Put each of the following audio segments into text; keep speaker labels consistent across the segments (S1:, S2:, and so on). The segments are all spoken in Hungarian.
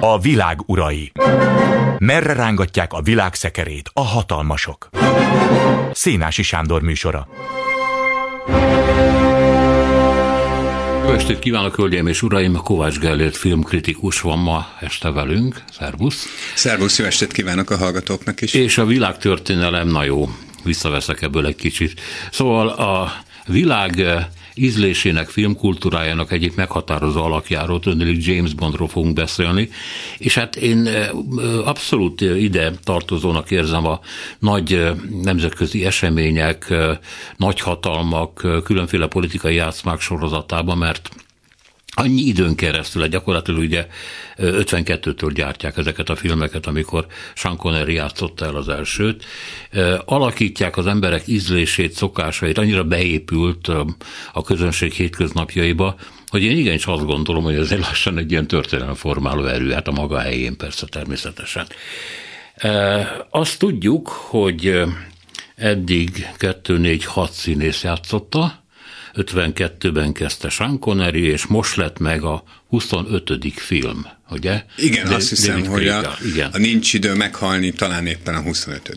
S1: A világ urai. Merre rángatják a világ szekerét a hatalmasok? Szénási Sándor műsora.
S2: Jó estét kívánok, hölgyeim és uraim! Kovács Gellért filmkritikus van ma este velünk. Szervusz!
S3: Szervusz, jó estét kívánok a hallgatóknak is!
S2: És a világtörténelem, na jó, visszaveszek ebből egy kicsit. Szóval a világ ízlésének, filmkultúrájának egyik meghatározó alakjáról, tudnék James Bondról fogunk beszélni, és hát én abszolút ide tartozónak érzem a nagy nemzetközi események, nagy hatalmak, különféle politikai játszmák sorozatában, mert annyi időn keresztül, gyakorlatilag ugye 52-től gyártják ezeket a filmeket, amikor Sean Connery játszotta el az elsőt, alakítják az emberek ízlését, szokásait, annyira beépült a közönség hétköznapjaiba, hogy én igenis azt gondolom, hogy ez lassan egy ilyen történelemformáló erő, hát a maga helyén persze természetesen. Azt tudjuk, hogy eddig 2-4-6 színész játszotta, 52-ben kezdte Sean Connery, és most lett meg a 25. film, ugye?
S3: Igen, De, azt hiszem, David hogy a, igen. a Nincs idő meghalni talán éppen a 25.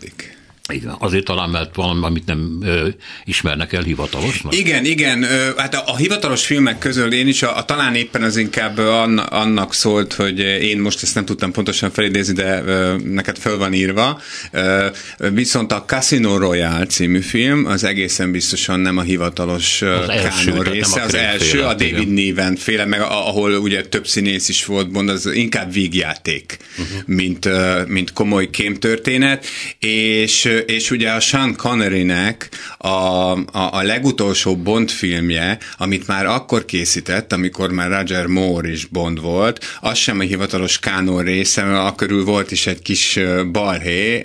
S2: Igen, azért talán, mert valamit nem ö, ismernek el hivatalosnak.
S3: Igen, igen, ö, hát a, a hivatalos filmek közül én is, a, a talán éppen az inkább an, annak szólt, hogy én most ezt nem tudtam pontosan felidézni, de ö, neked föl van írva. Ö, viszont a Casino Royale című film az egészen biztosan nem a hivatalos az első, része, az első, féle, a David Niven féle, meg ahol ugye több színész is volt, mond, az inkább vígjáték, uh-huh. mint, mint komoly kémtörténet, és és ugye a Sean Connery-nek a, a, a legutolsó Bond filmje, amit már akkor készített, amikor már Roger Moore is Bond volt, az sem a hivatalos kánon része, mert akkörül volt is egy kis balhé,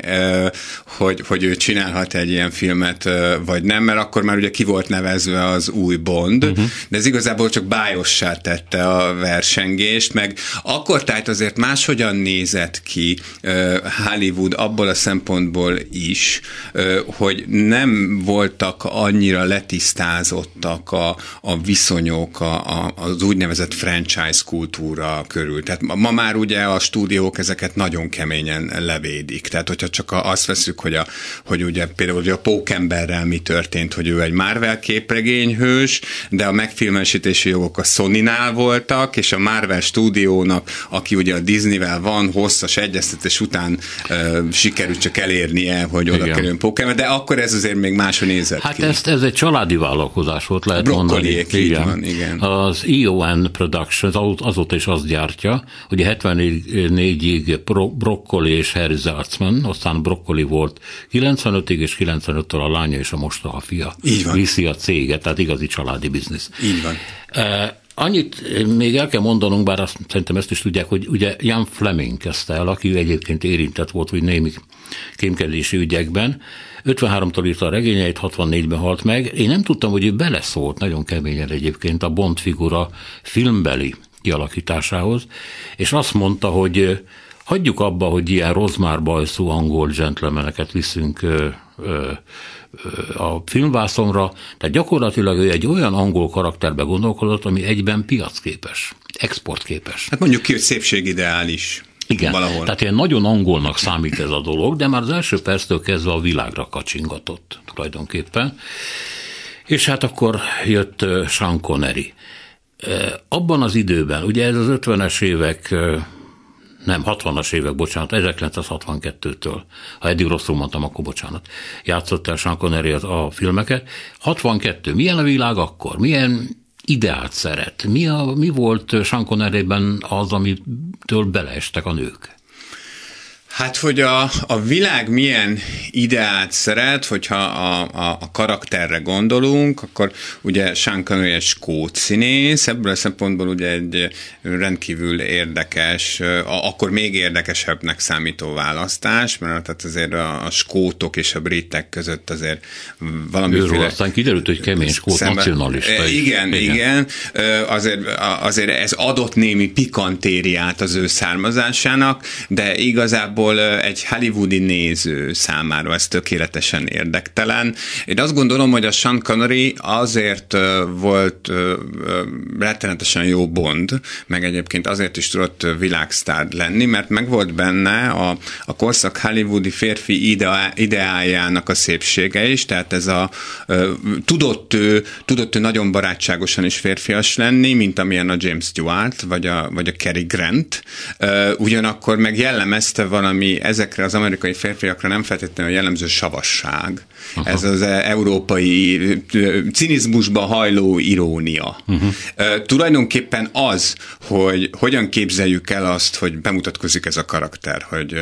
S3: hogy, hogy ő csinálhat egy ilyen filmet, vagy nem, mert akkor már ugye ki volt nevezve az új Bond, uh-huh. de ez igazából csak bájossá tette a versengést, meg akkor tehát azért máshogyan nézett ki Hollywood abból a szempontból is, is, hogy nem voltak annyira letisztázottak a, a viszonyok a, a, az úgynevezett franchise kultúra körül. Tehát ma már ugye a stúdiók ezeket nagyon keményen levédik. Tehát hogyha csak azt veszük, hogy, a, hogy ugye például ugye a Pókemberrel mi történt, hogy ő egy Marvel képregényhős, de a megfilmesítési jogok a Sony-nál voltak, és a Marvel stúdiónak, aki ugye a Disneyvel van, hosszas egyeztetés után uh, sikerült csak elérnie, hogy hogy oda kerüljön Pokémon, de akkor ez azért még máshol nézett
S2: Hát
S3: ki.
S2: ezt, ez egy családi vállalkozás volt, lehet mondani.
S3: Igen. Van, igen.
S2: Az EON Productions azóta is azt gyártja, hogy 74-ig Broccoli és Harry Zaltzman, aztán Broccoli volt 95-ig, és 95-től a lánya és a mostoha fia
S3: Így van.
S2: viszi a céget, tehát igazi családi biznisz.
S3: Így van.
S2: E, Annyit még el kell mondanunk, bár azt, szerintem ezt is tudják, hogy ugye Jan Fleming kezdte el, aki egyébként érintett volt, hogy némi kémkedési ügyekben. 53-tól írta a regényeit, 64-ben halt meg. Én nem tudtam, hogy ő beleszólt nagyon keményen egyébként a Bond figura filmbeli kialakításához, és azt mondta, hogy hagyjuk abba, hogy ilyen rozmárbajszú angol gentlemaneket viszünk ö, ö, a filmvászonra, tehát gyakorlatilag ő egy olyan angol karakterbe gondolkodott, ami egyben piacképes, exportképes.
S3: Hát mondjuk ki, hogy szépségideális.
S2: Igen,
S3: valahol.
S2: tehát ilyen nagyon angolnak számít ez a dolog, de már az első perctől kezdve a világra kacsingatott tulajdonképpen. És hát akkor jött Sean Connery. Abban az időben, ugye ez az 50-es évek nem, 60-as évek, bocsánat, 1962-től, ha eddig rosszul mondtam, akkor bocsánat, játszott el Sean Connery a filmeket. 62, milyen a világ akkor? Milyen ideált szeret? Mi, a, mi volt Sean Connery-ben az, amitől beleestek a nők?
S3: Hát, hogy a, a világ milyen ideát szeret, hogyha a, a, a karakterre gondolunk, akkor ugye Sean Connery egy skót színész, ebből a szempontból ugye egy rendkívül érdekes, akkor még érdekesebbnek számító választás, mert tehát azért a, a skótok és a britek között azért valamiféle... Őről
S2: aztán kiderült, hogy kemény skót szemben, nacionalista.
S3: Igen, igen, igen. Azért, azért ez adott némi pikantériát az ő származásának, de igazából igazából egy hollywoodi néző számára ez tökéletesen érdektelen. Én azt gondolom, hogy a Sean Connery azért volt rettenetesen jó Bond, meg egyébként azért is tudott világsztár lenni, mert meg volt benne a, a korszak hollywoodi férfi ideá, ideájának a szépsége is, tehát ez a tudott ő, tudott ő nagyon barátságosan is férfias lenni, mint amilyen a James Stewart, vagy a, vagy a Cary Grant, ugyanakkor meg jellemezte valami ezekre az amerikai férfiakra nem feltétlenül jellemző savasság. Aha. Ez az európai cinizmusba hajló irónia. Uh-huh. Tulajdonképpen az, hogy hogyan képzeljük el azt, hogy bemutatkozik ez a karakter, hogy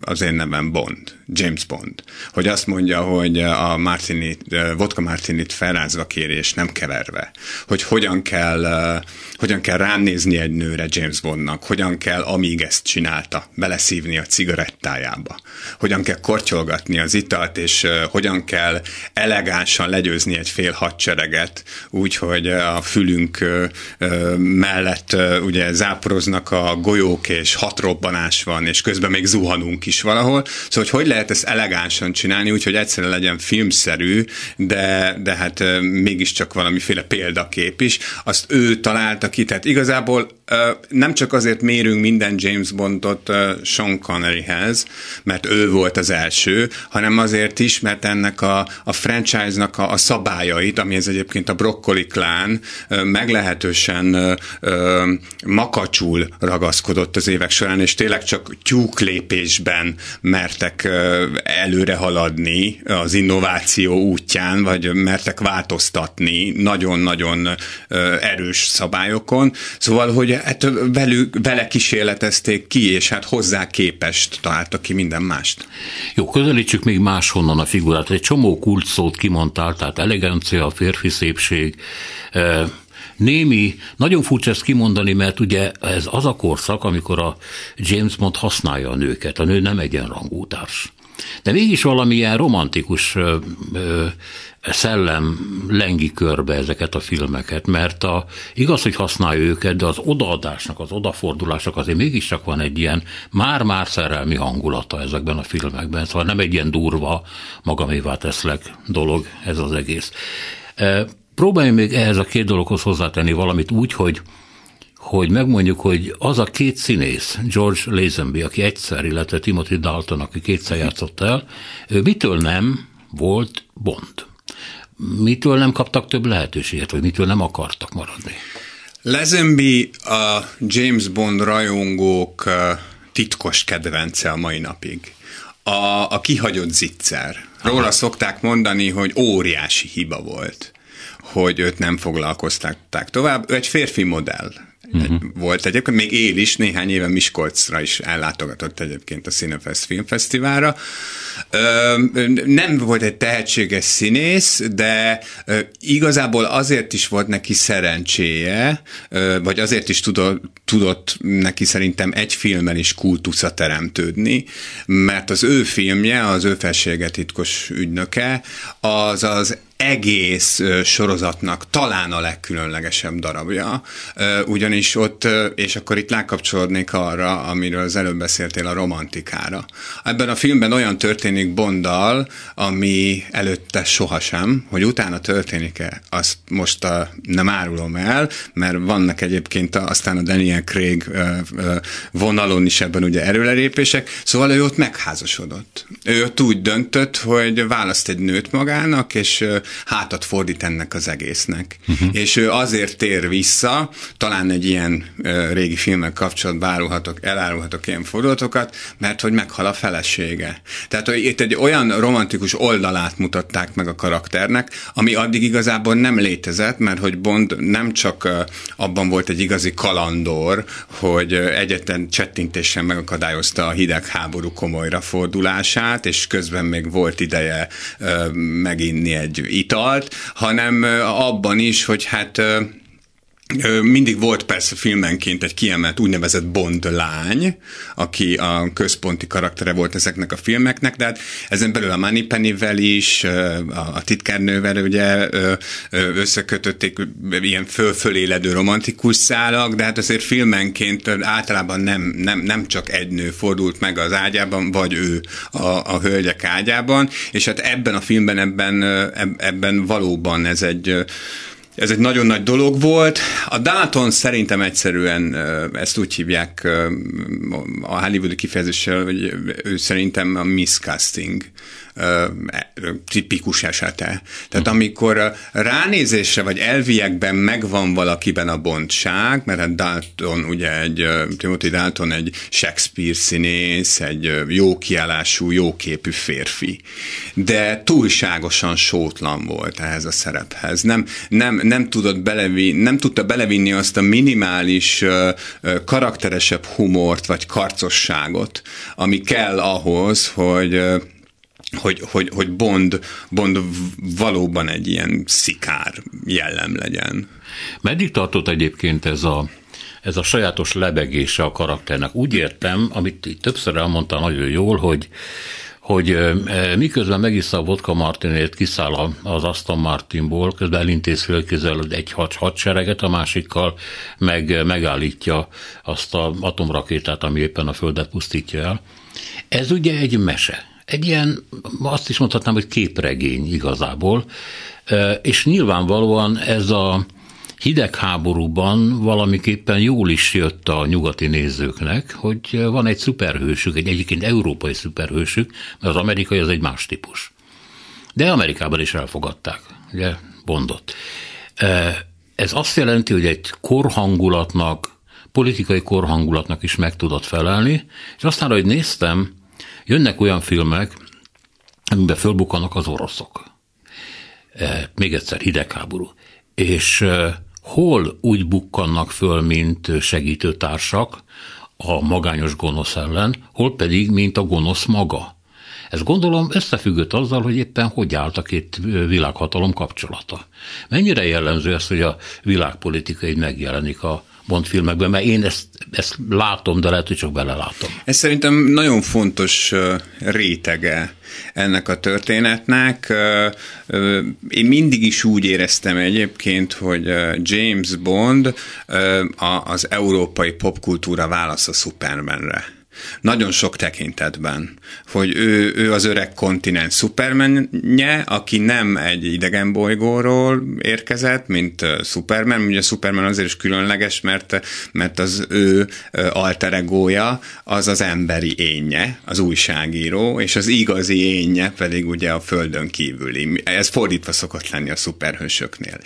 S3: az én nevem Bond, James Bond, hogy azt mondja, hogy a martini, vodka martinit felrázva kéri és nem keverve, hogy hogyan kell, hogyan kell ránézni egy nőre James Bondnak, hogyan kell, amíg ezt csinálta, beleszívni a cigarettájába, hogyan kell kortyolgatni az italt, és hogyan kell elegánsan legyőzni egy fél hadsereget, úgy, hogy a fülünk mellett ugye záporoznak a golyók, és hat robbanás van, és közben még zuhanunk is valahol. Szóval, hogy hogy lehet ezt elegánsan csinálni, úgyhogy egyszerűen legyen filmszerű, de, de hát mégiscsak valamiféle példakép is. Azt ő találta ki, tehát igazából nem csak azért mérünk minden James Bondot Sean Conneryhez, mert ő volt az első, hanem azért is, mert ennek a, a franchise-nak a, a szabályait, amihez egyébként a Broccoli klán meglehetősen makacsul ragaszkodott az évek során, és tényleg csak tyúklépésben mertek előre haladni az innováció útján, vagy mertek változtatni nagyon-nagyon erős szabályokon. Szóval, hogy hát velük, vele kísérletezték ki, és hát hozzá képest találtak ki minden mást.
S2: Jó, közelítsük még máshonnan a figurát. Egy csomó kult szót kimondtál, tehát elegancia, férfi szépség, némi, nagyon furcsa ezt kimondani, mert ugye ez az a korszak, amikor a James Bond használja a nőket, a nő nem egyenrangú társ. De mégis valamilyen romantikus ö, ö, szellem lengi körbe ezeket a filmeket, mert a, igaz, hogy használja őket, de az odaadásnak, az odafordulásnak azért mégiscsak van egy ilyen már-már szerelmi hangulata ezekben a filmekben, szóval nem egy ilyen durva, magamévá teszlek dolog ez az egész. Próbálj még ehhez a két dologhoz hozzátenni valamit úgy, hogy hogy megmondjuk, hogy az a két színész, George Lazenby, aki egyszer, illetve Timothy Dalton, aki kétszer játszott el, ő mitől nem volt Bond? Mitől nem kaptak több lehetőséget, vagy mitől nem akartak maradni?
S3: Lazenby a James Bond rajongók titkos kedvence a mai napig. A, a kihagyott zicser. Róla Aha. szokták mondani, hogy óriási hiba volt hogy őt nem foglalkoztatták tovább. Ő egy férfi modell uh-huh. volt egyébként, még él is, néhány éve Miskolcra is ellátogatott egyébként a Cinefest Filmfesztiválra. Nem volt egy tehetséges színész, de igazából azért is volt neki szerencséje, vagy azért is tudott, neki szerintem egy filmen is kultusza teremtődni, mert az ő filmje, az ő felsége titkos ügynöke, az az egész sorozatnak talán a legkülönlegesebb darabja, ugyanis ott, és akkor itt lákapcsolódnék arra, amiről az előbb beszéltél, a romantikára. Ebben a filmben olyan történik Bonddal, ami előtte sohasem, hogy utána történik-e, azt most a, nem árulom el, mert vannak egyébként a, aztán a Daniel Craig vonalon is ebben ugye erőlerépések, szóval ő ott megházasodott. Ő ott úgy döntött, hogy választ egy nőt magának, és hátat fordít ennek az egésznek. Uh-huh. És ő azért tér vissza, talán egy ilyen régi filmek kapcsolatban árulhatok, elárulhatok ilyen fordulatokat, mert hogy meghal a felesége. Tehát hogy itt egy olyan romantikus oldalát mutatták meg a karakternek, ami addig igazából nem létezett, mert hogy Bond nem csak abban volt egy igazi kalandor, hogy egyetlen csettintéssel megakadályozta a hidegháború komolyra fordulását, és közben még volt ideje meginni egy italt, hanem abban is, hogy hát mindig volt persze filmenként egy kiemelt úgynevezett Bond lány, aki a központi karaktere volt ezeknek a filmeknek, de hát ezen belül a Moneypenny-vel is, a titkárnővel ugye összekötötték ilyen fölföléledő romantikus szálak, de hát azért filmenként általában nem, nem, nem csak egy nő fordult meg az ágyában, vagy ő a, a hölgyek ágyában, és hát ebben a filmben, ebben, ebben valóban ez egy ez egy nagyon nagy dolog volt. A Dalton szerintem egyszerűen ezt úgy hívják a hollywoodi kifejezéssel, hogy ő szerintem a miscasting tipikus esete. Tehát amikor ránézésre vagy elviekben megvan valakiben a bontság, mert hát Dalton ugye egy, Timothy Dalton egy Shakespeare színész, egy jó kiállású, jó képű férfi. De túlságosan sótlan volt ehhez a szerephez. Nem, nem, nem, tudott belevinni, nem tudta belevinni azt a minimális karakteresebb humort vagy karcosságot, ami kell ahhoz, hogy hogy, hogy, hogy Bond, Bond valóban egy ilyen szikár jellem legyen.
S2: Meddig tartott egyébként ez a, ez a sajátos lebegése a karakternek? Úgy értem, amit többször elmondta nagyon jól, hogy hogy miközben megissza a vodka martinét, kiszáll az Aston Martinból, közben elintéz félkézzel egy hadsereget, a másikkal meg megállítja azt az atomrakétát, ami éppen a Földet pusztítja el. Ez ugye egy mese egy ilyen, azt is mondhatnám, hogy képregény igazából, és nyilvánvalóan ez a hidegháborúban valamiképpen jól is jött a nyugati nézőknek, hogy van egy szuperhősük, egy egyébként európai szuperhősük, mert az amerikai az egy más típus. De Amerikában is elfogadták, ugye, Bondot. Ez azt jelenti, hogy egy korhangulatnak, politikai korhangulatnak is meg tudott felelni, és aztán, hogy néztem, Jönnek olyan filmek, amiben fölbukkanak az oroszok. E, még egyszer hidegháború. És e, hol úgy bukkannak föl, mint segítőtársak a magányos gonosz ellen, hol pedig, mint a gonosz maga. Ez gondolom összefüggött azzal, hogy éppen hogy állt a két világhatalom kapcsolata. Mennyire jellemző ez, hogy a világpolitika így megjelenik a Bond filmekben, mert én ezt, ezt látom, de lehet, hogy csak belelátom.
S3: Ez szerintem nagyon fontos rétege ennek a történetnek. Én mindig is úgy éreztem egyébként, hogy James Bond az európai popkultúra válasz a Supermanre. Nagyon sok tekintetben, hogy ő, ő az öreg kontinens szupermenje, aki nem egy idegen bolygóról érkezett, mint Superman. Ugye Superman azért is különleges, mert, mert az ő alteregója az az emberi énje, az újságíró, és az igazi énje pedig ugye a földön kívüli. Ez fordítva szokott lenni a szuperhősöknél.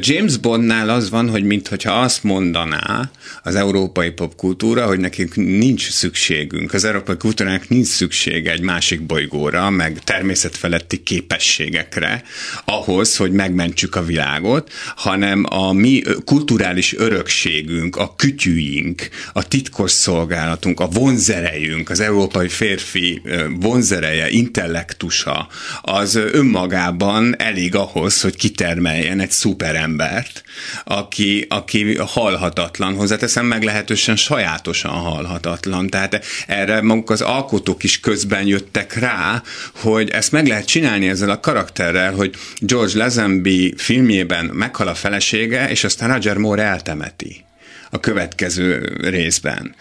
S3: James Bondnál az van, hogy mintha azt mondaná az európai popkultúra, hogy nekünk nincs szükség szükségünk. Az európai kultúrának nincs szüksége egy másik bolygóra, meg természetfeletti képességekre ahhoz, hogy megmentsük a világot, hanem a mi kulturális örökségünk, a kütyűink, a titkos szolgálatunk, a vonzerejünk, az európai férfi vonzereje, intellektusa, az önmagában elég ahhoz, hogy kitermeljen egy szuperembert, aki, aki halhatatlan, hozzáteszem meglehetősen sajátosan halhatatlan. Tehát tehát erre maguk az alkotók is közben jöttek rá, hogy ezt meg lehet csinálni ezzel a karakterrel, hogy George Lazenby filmjében meghal a felesége, és aztán Roger Moore eltemeti a következő részben,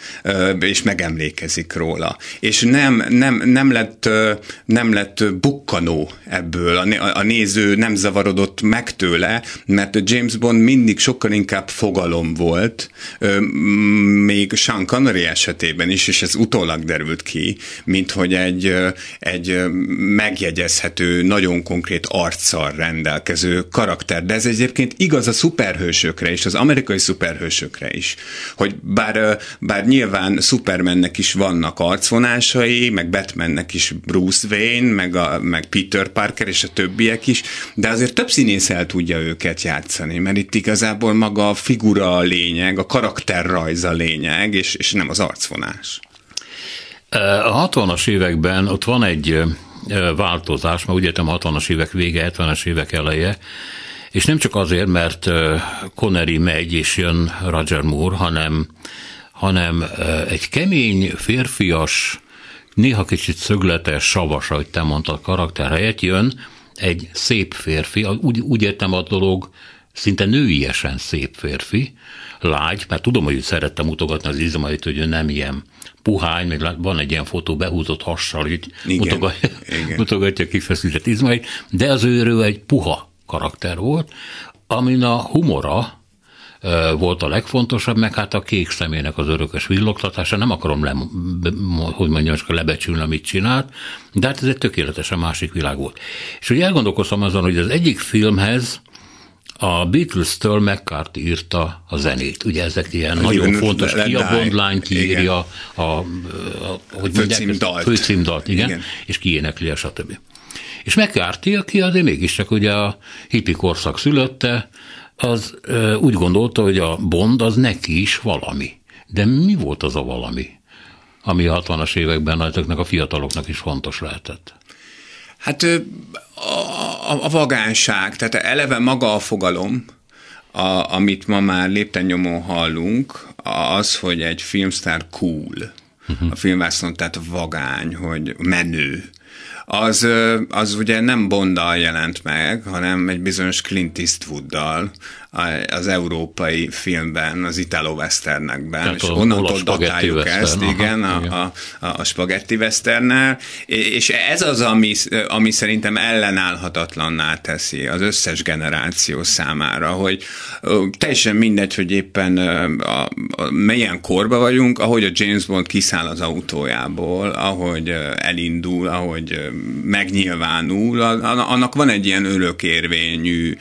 S3: és megemlékezik róla. És nem, nem, nem, lett, nem lett bukkanó ebből, a néző nem zavarodott meg tőle, mert James Bond mindig sokkal inkább fogalom volt, még Sean Connery esetében is, és ez utólag derült ki, mint hogy egy, egy megjegyezhető, nagyon konkrét arccal rendelkező karakter. De ez egyébként igaz a szuperhősökre és az amerikai szuperhősökre is. Hogy bár, bár nyilván Supermannek is vannak arcvonásai, meg Batmannek is Bruce Wayne, meg, a, meg Peter Parker és a többiek is, de azért több színész el tudja őket játszani, mert itt igazából maga a figura a lényeg, a karakterrajz a lényeg, és, és nem az arcvonás.
S2: A 60-as években ott van egy változás, mert úgy értem a 60-as évek vége, 70-es évek eleje, És nem csak azért, mert Connery megy és jön Roger Moore, hanem, hanem egy kemény, férfias, néha kicsit szögletes, savas, ahogy te mondtad, karakter helyett jön egy szép férfi, úgy, úgy értem a dolog, szinte nőiesen szép férfi, lágy, mert tudom, hogy ő szerette mutogatni az izmait, hogy ő nem ilyen puhány, meg van egy ilyen fotó behúzott hassal, hogy mutogatja, mutogatja kifeszített izmait, de az őről egy puha karakter volt, amin a humora volt a legfontosabb, meg hát a kék szemének az örökös villogtatása. Nem akarom, le, hogy mondjam, csak lebecsülni, amit csinált, de hát ez egy tökéletesen másik világ volt. És ugye elgondolkoztam azon, hogy az egyik filmhez a Beatles-től McCarthy írta a zenét. Ugye ezek ilyen a nagyon fontos, ki a Bondlány írja a, a, a hogy
S3: főcímdalt.
S2: főcímdalt, igen, igen, és ki énekli, stb. És McCarthy, aki azért mégiscsak ugye a hippi korszak szülötte, az úgy gondolta, hogy a Bond az neki is valami. De mi volt az a valami, ami a 60-as években ezeknek a fiataloknak is fontos lehetett?
S3: Hát a, a vagánság, tehát eleve maga a fogalom, a, amit ma már lépten hallunk, az, hogy egy filmstar cool, uh-huh. a filmvászon, tehát vagány, hogy menő, az, az ugye nem Bonddal jelent meg, hanem egy bizonyos Clint Eastwooddal az európai filmben, az Italo Westernekben, Tehát és onnantól datáljuk ezt, aha, igen, a, igen. A, a, a spagetti westernnel, és ez az, ami, ami szerintem ellenállhatatlanná teszi az összes generáció számára, hogy teljesen mindegy, hogy éppen a, a, melyen korba vagyunk, ahogy a James Bond kiszáll az autójából, ahogy elindul, ahogy megnyilvánul, annak van egy ilyen örökérvényű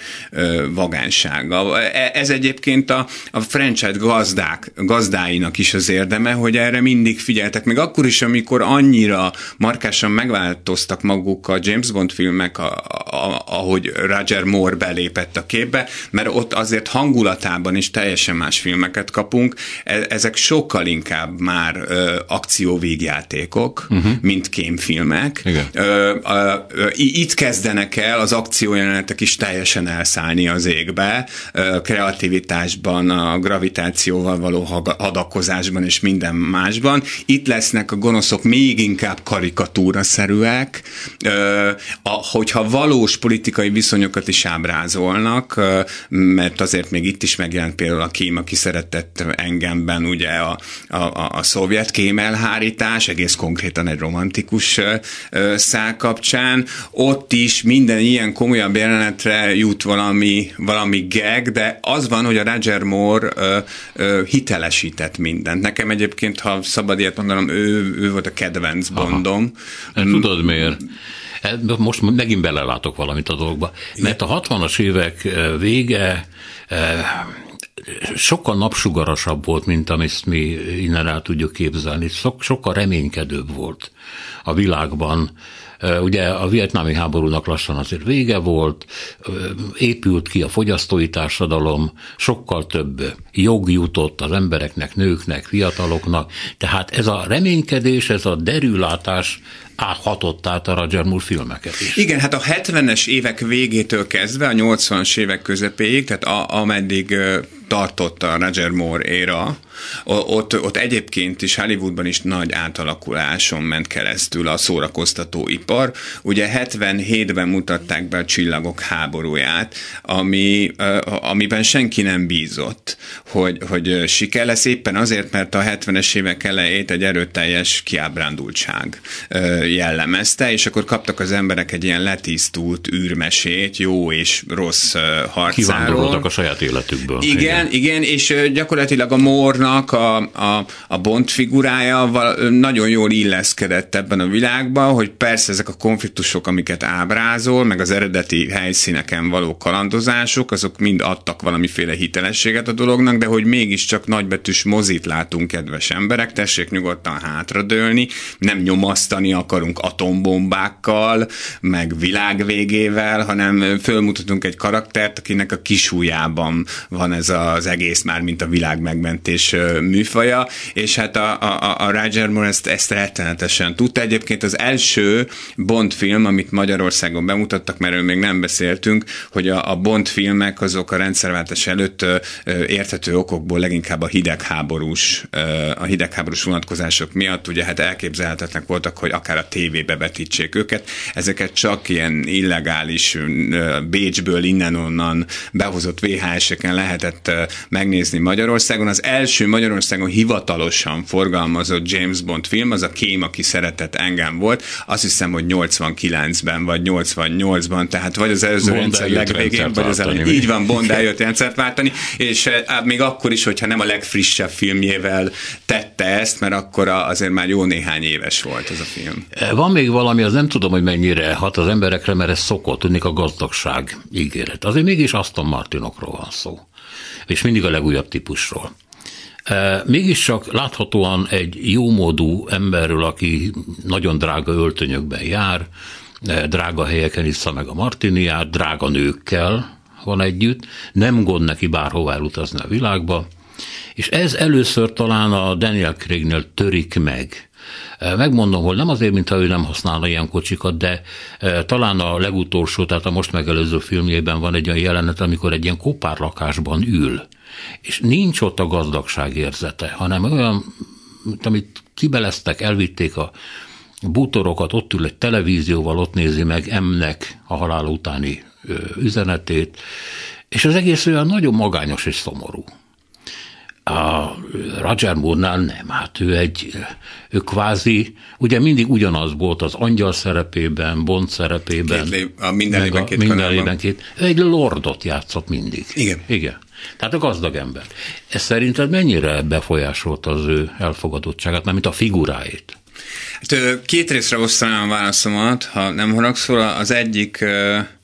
S3: vagánsága. E, ez egyébként a, a franchise gazdák, gazdáinak is az érdeme, hogy erre mindig figyeltek, még akkor is, amikor annyira markásan megváltoztak maguk a James Bond filmek, a, a, ahogy Roger Moore belépett a képbe, mert ott azért hangulatában is teljesen más filmeket kapunk, e, ezek sokkal inkább már ö, akcióvégjátékok, uh-huh. mint kémfilmek. Igen. Ö, itt kezdenek el az akciójelenetek is teljesen elszállni az égbe, kreativitásban, a gravitációval való hadakozásban és minden másban. Itt lesznek a gonoszok még inkább karikatúraszerűek, hogyha valós politikai viszonyokat is ábrázolnak, mert azért még itt is megjelent például a kém, aki szeretett engemben ugye a, a, a, szovjet kémelhárítás, egész konkrétan egy romantikus szál kapcsán, ott is minden ilyen komolyabb jelenetre jut valami, valami gag, de az van, hogy a Roger Moore ö, ö, hitelesített mindent. Nekem egyébként, ha szabad ilyet mondanom, ő, ő volt a kedvenc bondom.
S2: Aha. Tudod miért? E, most megint belelátok valamit a dolgokba. Mert a 60-as évek vége sokkal napsugarasabb volt, mint amit mi innen el tudjuk képzelni. Sokkal reménykedőbb volt a világban Ugye a vietnámi háborúnak lassan azért vége volt, épült ki a fogyasztói társadalom, sokkal több jog jutott az embereknek, nőknek, fiataloknak, tehát ez a reménykedés, ez a derülátás hatott át a Roger Moore filmeket is.
S3: Igen, hát a 70-es évek végétől kezdve a 80-as évek közepéig, tehát a, ameddig tartott a Roger Moore éra, ott, ott egyébként is Hollywoodban is nagy átalakuláson ment keresztül a szórakoztató ipar. Ugye 77-ben mutatták be a Csillagok háborúját, ami, amiben senki nem bízott, hogy, hogy siker lesz, éppen azért, mert a 70-es évek elejét egy erőteljes kiábrándultság jellemezte, és akkor kaptak az emberek egy ilyen letisztult űrmesét, jó és rossz harcáról.
S2: Kivándoroltak a saját életükből.
S3: Igen, igen, igen és gyakorlatilag a Mornak a, a, a Bond figurája nagyon jól illeszkedett ebben a világban, hogy persze ezek a konfliktusok, amiket ábrázol, meg az eredeti helyszíneken való kalandozások, azok mind adtak valamiféle hitelességet a dolognak, de hogy mégiscsak nagybetűs mozit látunk, kedves emberek, tessék nyugodtan hátradőlni, nem nyomasztani akar akarunk atombombákkal, meg világvégével, hanem fölmutatunk egy karaktert, akinek a kisújában van ez az egész már, mint a világ megmentés műfaja, és hát a, a, a Roger Moore ezt, ezt rettenetesen tudta. Egyébként az első Bond film, amit Magyarországon bemutattak, mert még nem beszéltünk, hogy a, a Bond filmek azok a rendszerváltás előtt érthető okokból leginkább a hidegháborús, a hidegháborús vonatkozások miatt, ugye hát elképzelhetetlenek voltak, hogy akár a tévébe vetítsék őket. Ezeket csak ilyen illegális Bécsből innen-onnan behozott VHS-eken lehetett megnézni Magyarországon. Az első Magyarországon hivatalosan forgalmazott James Bond film, az a Kém, aki szeretett engem volt. Azt hiszem, hogy 89-ben vagy 88-ban, tehát vagy az előző Bond rendszer legvégén, vagy az elején. Így van, Bond eljött rendszert váltani, és még akkor is, hogyha nem a legfrissebb filmjével tette ezt, mert akkor azért már jó néhány éves volt ez a film.
S2: Van még valami, az nem tudom, hogy mennyire hat az emberekre, mert ez szokott, tudni a gazdagság ígéret. Azért mégis Aston Martinokról van szó, és mindig a legújabb típusról. Mégiscsak láthatóan egy jómódú emberről, aki nagyon drága öltönyökben jár, drága helyeken issza meg a martiniát, drága nőkkel van együtt, nem gond neki bárhová utazni a világba, és ez először talán a Daniel Craignél törik meg. Megmondom, hogy nem azért, mintha ő nem használna ilyen kocsikat, de talán a legutolsó, tehát a most megelőző filmjében van egy olyan jelenet, amikor egy ilyen kopárlakásban ül, és nincs ott a gazdagság érzete, hanem olyan, amit kibeleztek, elvitték a bútorokat, ott ül egy televízióval, ott nézi meg emnek a halál utáni üzenetét, és az egész olyan nagyon magányos és szomorú. A Roger Moore-nál nem, hát ő egy, ő kvázi, ugye mindig ugyanaz volt az angyal szerepében, Bond szerepében.
S3: Két, a minden évben két
S2: Minden két. Ő egy lordot játszott mindig.
S3: Igen.
S2: Igen. Tehát a gazdag ember. Ez szerinted mennyire befolyásolta az ő elfogadottságát, mint a figuráit?
S3: Hát, két részre osztanám a válaszomat, ha nem haragszol. Az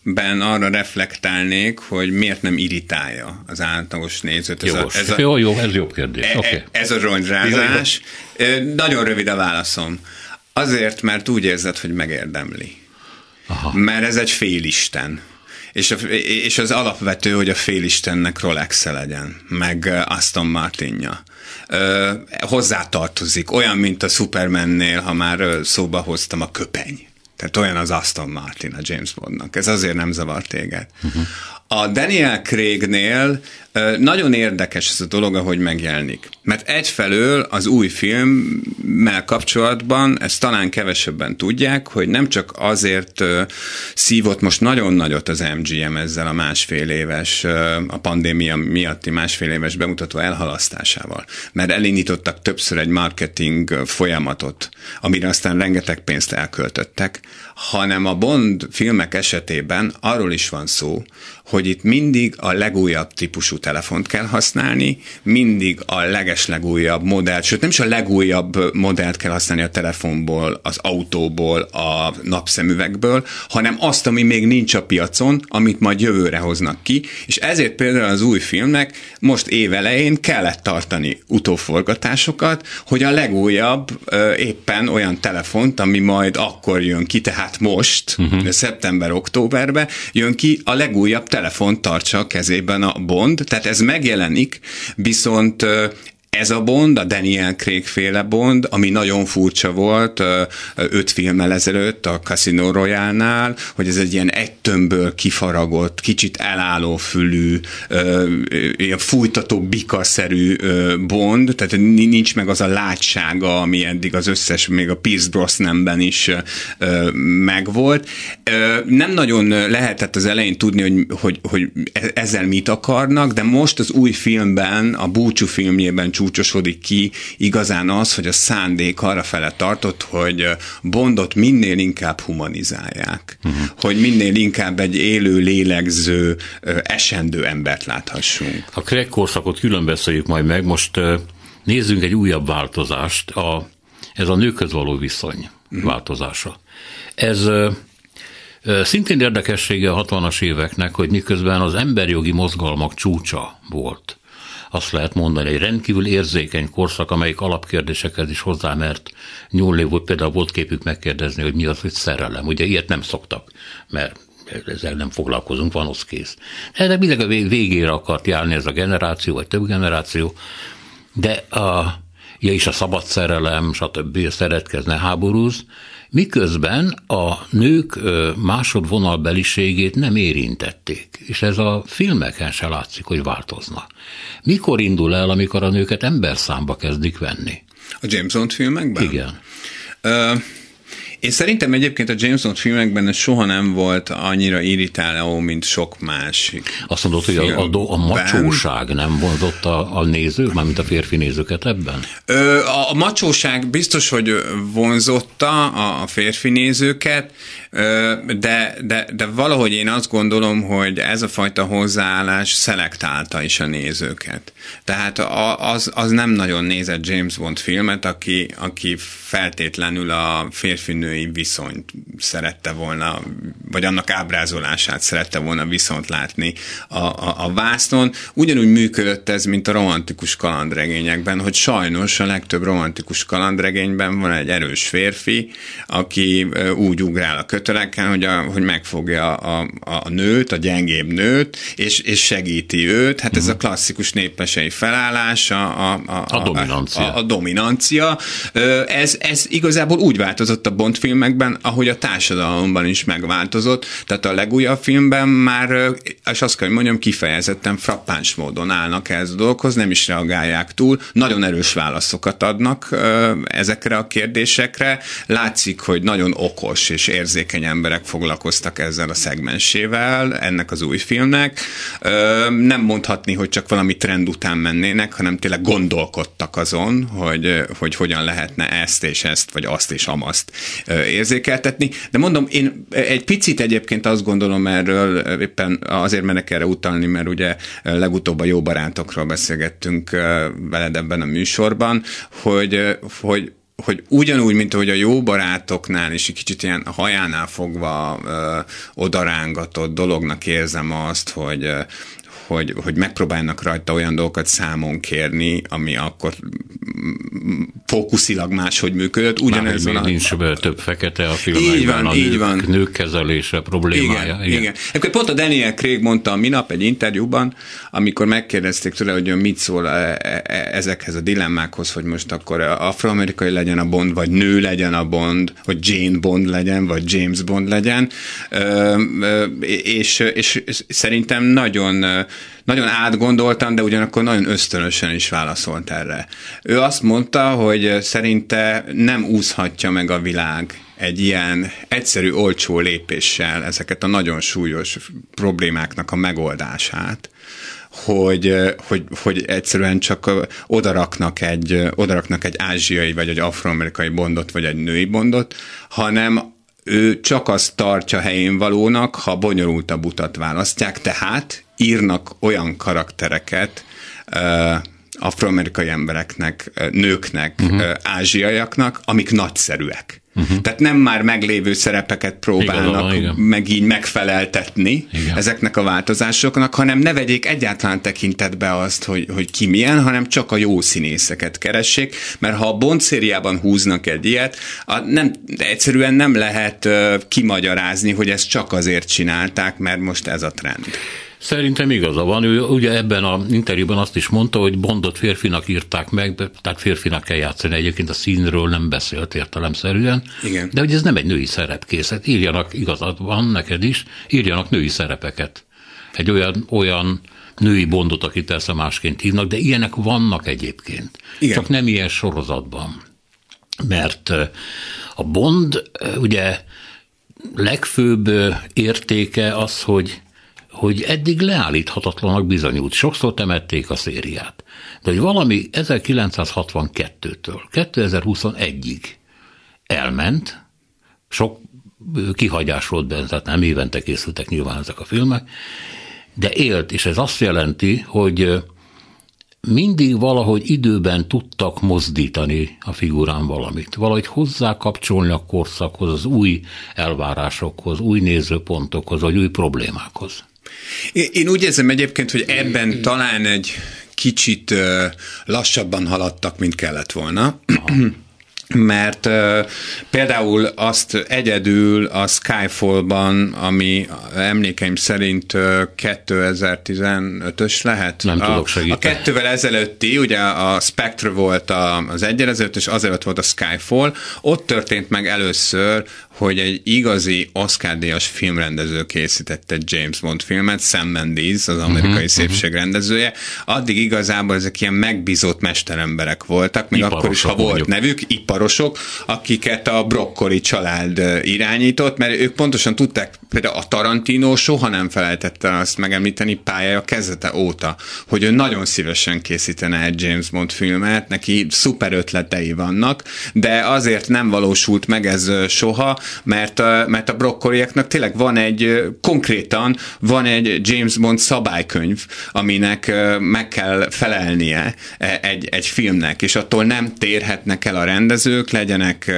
S3: egyikben arra reflektálnék, hogy miért nem irritálja az átlagos nézőt.
S2: Ez a, ez a, jó, jó, ez jobb kérdés.
S3: E,
S2: okay.
S3: Ez a rongyrázás. Nagyon rövid a válaszom. Azért, mert úgy érzed, hogy megérdemli. Aha. Mert ez egy félisten. És, a, és az alapvető, hogy a félistennek rolex -e legyen, meg Aston Martinja ö, hozzátartozik, olyan, mint a Supermannél, ha már szóba hoztam a köpeny. Tehát olyan az Aston Martin a James Bondnak. Ez azért nem zavar téged. Uh-huh. A Daniel Craignél nagyon érdekes ez a dolog, ahogy megjelenik. Mert egyfelől az új filmmel kapcsolatban, ezt talán kevesebben tudják, hogy nem csak azért szívott most nagyon nagyot az MGM ezzel a másfél éves, a pandémia miatti másfél éves bemutató elhalasztásával, mert elindítottak többször egy marketing folyamatot, amire aztán rengeteg pénzt elköltöttek, hanem a Bond filmek esetében arról is van szó, hogy itt mindig a legújabb típusú telefont kell használni, mindig a legeslegújabb modell, sőt nem is a legújabb modellt kell használni a telefonból, az autóból, a napszemüvegből, hanem azt, ami még nincs a piacon, amit majd jövőre hoznak ki, és ezért például az új filmnek most évelején kellett tartani utóforgatásokat, hogy a legújabb éppen olyan telefont, ami majd akkor jön ki, tehát most, uh-huh. szeptember-októberben jön ki, a legújabb telefont tartsa a kezében a Bond, tehát ez megjelenik, viszont ez a Bond, a Daniel Craig féle Bond, ami nagyon furcsa volt öt filmmel ezelőtt a Casino Royale-nál, hogy ez egy ilyen egy tömbből kifaragott, kicsit elálló fülű, ilyen fújtató bikaszerű Bond, tehát nincs meg az a látsága, ami eddig az összes, még a Pierce Brosnanben is megvolt. Nem nagyon lehetett az elején tudni, hogy, hogy, hogy e-, ezzel mit akarnak, de most az új filmben, a búcsú filmjében csúcsosodik ki igazán az, hogy a szándék arra fele tartott, hogy Bondot minél inkább humanizálják. Uh-huh. Hogy minél inkább egy élő, lélegző, esendő embert láthassunk.
S2: A Craig korszakot külön beszéljük majd meg. Most nézzünk egy újabb változást, a, ez a nőkhöz való viszony uh-huh. változása. Ez Szintén érdekessége a 60-as éveknek, hogy miközben az emberjogi mozgalmak csúcsa volt, azt lehet mondani, egy rendkívül érzékeny korszak, amelyik alapkérdésekhez is hozzá mert nyúlni volt, például volt képük megkérdezni, hogy mi az, hogy szerelem. Ugye ilyet nem szoktak, mert ezzel nem foglalkozunk, van az kész. De mindig a végére akart járni ez a generáció, vagy több generáció, de a, ja is a szabad szerelem, stb. szeretkezne háborúz, miközben a nők másodvonalbeliségét nem érintették, és ez a filmeken se látszik, hogy változna. Mikor indul el, amikor a nőket emberszámba kezdik venni?
S3: A James Bond filmekben?
S2: Igen.
S3: Uh... Én szerintem egyébként a James Bond filmekben ez soha nem volt annyira irritáló, mint sok másik.
S2: Azt mondod, hogy a, a, a macsóság nem vonzott a, a nézők, mármint a férfi nézőket ebben?
S3: Ö, a, a macsóság biztos, hogy vonzotta a, a férfi nézőket, de, de, de valahogy én azt gondolom, hogy ez a fajta hozzáállás szelektálta is a nézőket. Tehát az, az nem nagyon nézett James Bond filmet, aki, aki feltétlenül a férfi-női viszonyt szerette volna, vagy annak ábrázolását szerette volna viszont látni a, a, a vásznon. Ugyanúgy működött ez, mint a romantikus kalandregényekben, hogy sajnos a legtöbb romantikus kalandregényben van egy erős férfi, aki úgy ugrál a köt köteleken, hogy, a, hogy megfogja a, a nőt, a gyengébb nőt, és, és segíti őt. Hát ez a mhm. klasszikus népesei felállás, a, a, a,
S2: a dominancia.
S3: A, a dominancia. Ez, ez igazából úgy változott a Bond filmekben, ahogy a társadalomban is megváltozott. Tehát a legújabb filmben már, és azt kell, hogy mondjam, kifejezetten frappáns módon állnak ez a dolgokhoz, nem is reagálják túl, nagyon erős válaszokat adnak ezekre a kérdésekre. Látszik, hogy nagyon okos és érzékeny emberek foglalkoztak ezzel a szegmensével, ennek az új filmnek. Nem mondhatni, hogy csak valami trend után mennének, hanem tényleg gondolkodtak azon, hogy, hogy hogyan lehetne ezt és ezt, vagy azt és amazt érzékeltetni. De mondom, én egy picit egyébként azt gondolom erről, éppen azért mennek erre utalni, mert ugye legutóbb a jó barátokról beszélgettünk veled ebben a műsorban, hogy, hogy hogy ugyanúgy, mint ahogy a jó barátoknál is kicsit ilyen hajánál fogva ö, odarángatott dolognak érzem azt, hogy, hogy, hogy megpróbálnak rajta olyan dolgokat számon kérni, ami akkor fókuszilag máshogy működött.
S2: Ugyanez van a... nincs több fekete a filmekben, így van, a így nők, van. nők kezelése problémája.
S3: Igen, igen. igen. Akkor pont a Daniel Craig mondta a minap egy interjúban, amikor megkérdezték tőle, hogy mit szól e, e, e, ezekhez a dilemmákhoz, hogy most akkor afroamerikai legyen a Bond, vagy nő legyen a Bond, vagy Jane Bond legyen, vagy James Bond legyen, és, és, és szerintem nagyon nagyon átgondoltan, de ugyanakkor nagyon ösztönösen is válaszolt erre. Ő azt mondta, hogy szerinte nem úszhatja meg a világ egy ilyen egyszerű, olcsó lépéssel ezeket a nagyon súlyos problémáknak a megoldását, hogy, hogy, hogy egyszerűen csak odaraknak egy, odaraknak egy ázsiai, vagy egy afroamerikai bondot, vagy egy női bondot, hanem ő csak azt tartja helyén valónak, ha bonyolultabb utat választják, tehát írnak olyan karaktereket, uh, afroamerikai embereknek, nőknek, uh-huh. ázsiaiaknak, amik nagyszerűek. Uh-huh. Tehát nem már meglévő szerepeket próbálnak igen, meg így megfeleltetni igen. ezeknek a változásoknak, hanem ne vegyék egyáltalán tekintetbe azt, hogy, hogy ki milyen, hanem csak a jó színészeket keressék, mert ha a Bond húznak egy ilyet, a, nem, egyszerűen nem lehet uh, kimagyarázni, hogy ezt csak azért csinálták, mert most ez a trend.
S2: Szerintem igaza van. Ő ugye ebben a interjúban azt is mondta, hogy Bondot férfinak írták meg, tehát férfinak kell játszani. Egyébként a színről nem beszélt értelemszerűen.
S3: Igen.
S2: De ugye ez nem egy női szerepkészlet. Írjanak, igazad van neked is, írjanak női szerepeket. Egy olyan, olyan női bondot, akit persze másként hívnak, de ilyenek vannak egyébként. Igen. Csak nem ilyen sorozatban. Mert a Bond ugye legfőbb értéke az, hogy hogy eddig leállíthatatlanak bizonyult. Sokszor temették a szériát. De hogy valami 1962-től 2021-ig elment, sok kihagyás volt benne, tehát nem évente készültek nyilván ezek a filmek, de élt, és ez azt jelenti, hogy mindig valahogy időben tudtak mozdítani a figurán valamit, valahogy hozzá kapcsolni a korszakhoz, az új elvárásokhoz, új nézőpontokhoz, vagy új problémákhoz.
S3: Én úgy érzem egyébként, hogy ebben talán egy kicsit lassabban haladtak, mint kellett volna. Mert uh, például azt egyedül a Skyfall-ban, ami emlékeim szerint uh, 2015-ös lehet.
S2: Nem
S3: a,
S2: tudok segíteni.
S3: A kettővel ezelőtti, ugye a Spectre volt a, az egyenezőt, és azért volt a Skyfall. Ott történt meg először, hogy egy igazi Oscar-díjas filmrendező készített egy James Bond filmet, Sam Mendes, az amerikai uh-huh, szépségrendezője. Addig igazából ezek ilyen megbízott mesteremberek voltak, még iparosok akkor is, ha volt mondjuk. nevük, iparosok, akiket a Broccoli család irányított, mert ők pontosan tudták, például a Tarantino soha nem felejtette azt megemlíteni pályája kezdete óta, hogy ő nagyon szívesen készítene egy James Bond filmet, neki szuper ötletei vannak, de azért nem valósult meg ez soha, mert a, mert a brokkoliaknak tényleg van egy, konkrétan van egy James Bond szabálykönyv, aminek meg kell felelnie e, egy, egy filmnek, és attól nem térhetnek el a rendezők, legyenek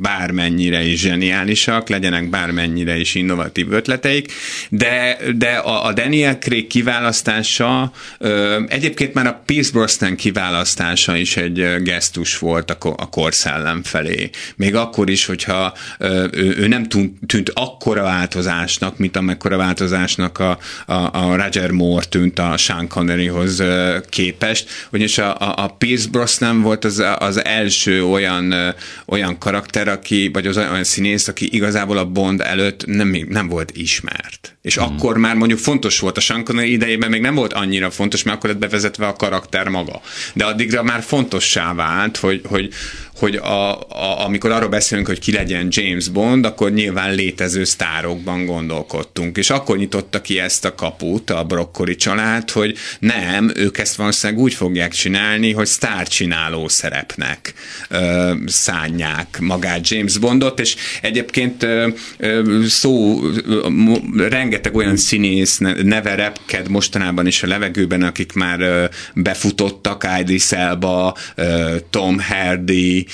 S3: bármennyire is zseniálisak, legyenek bármennyire is innovatív ötleteik, de, de a, a Daniel Craig kiválasztása, egyébként már a Pierce Brosnan kiválasztása is egy gesztus volt a, a korszellem felé. Még akkor is, hogyha ő, ő nem tűnt, tűnt akkora változásnak, mint amekkora változásnak a, a, a Roger Moore tűnt a Sean Conneryhoz képest, ugyanis a, a, a Pierce Brosnan volt az, az első olyan, olyan karakter, aki, vagy az olyan színész, aki igazából a Bond előtt nem, nem volt ismert. És mm. akkor már mondjuk fontos volt a Sean Connery idejében, még nem volt annyira fontos, mert akkor lett bevezetve a karakter maga. De addigra már fontossá vált, hogy, hogy, hogy a, a, amikor arról beszélünk, hogy ki legyen James Bond, akkor nyilván létező sztárokban gondolkodtunk. És akkor nyitotta ki ezt a kaput a brokkoli család, hogy nem, ők ezt valószínűleg úgy fogják csinálni, hogy sztárcsináló szerepnek ö, szánják magát James Bondot, és egyébként ö, ö, szó, ö, rengeteg olyan színész neve repked mostanában is a levegőben, akik már ö, befutottak, Idris Elba, ö, Tom Hardy,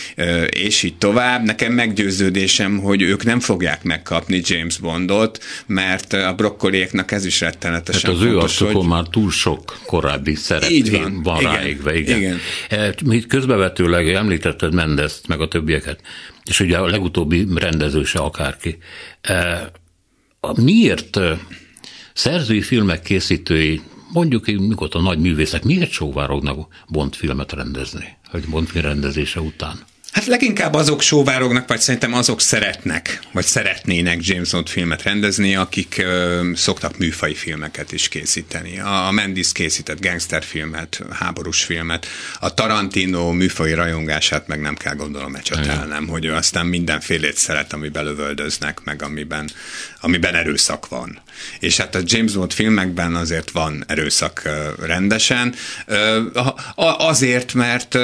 S3: és így tovább. Nekem meggyőződésem, hogy ők nem fogják megkapni James Bondot, mert a brokkoliéknak ez is rettenetesen
S2: hát az fontos, ő hogy... már túl sok korábbi szerep így van, van igen, ráégve. Igen. igen. E, közbevetőleg említetted Mendezt, meg a többieket, és ugye a legutóbbi rendező se akárki. E, miért szerzői filmek készítői mondjuk a nagy művészek miért sóvárognak Bond filmet rendezni, hogy Bond film rendezése után?
S3: Hát leginkább azok sóvárognak, vagy szerintem azok szeretnek, vagy szeretnének James Bond filmet rendezni, akik ö, szoktak műfai filmeket is készíteni. A, a Mendes készített gangsterfilmet, háborús filmet, a Tarantino műfai rajongását meg nem kell gondolom ecsetelnem, hogy ő aztán mindenfélét szeret, amiben lövöldöznek, meg amiben, amiben erőszak van. És hát a James Bond filmekben azért van erőszak rendesen, azért, mert,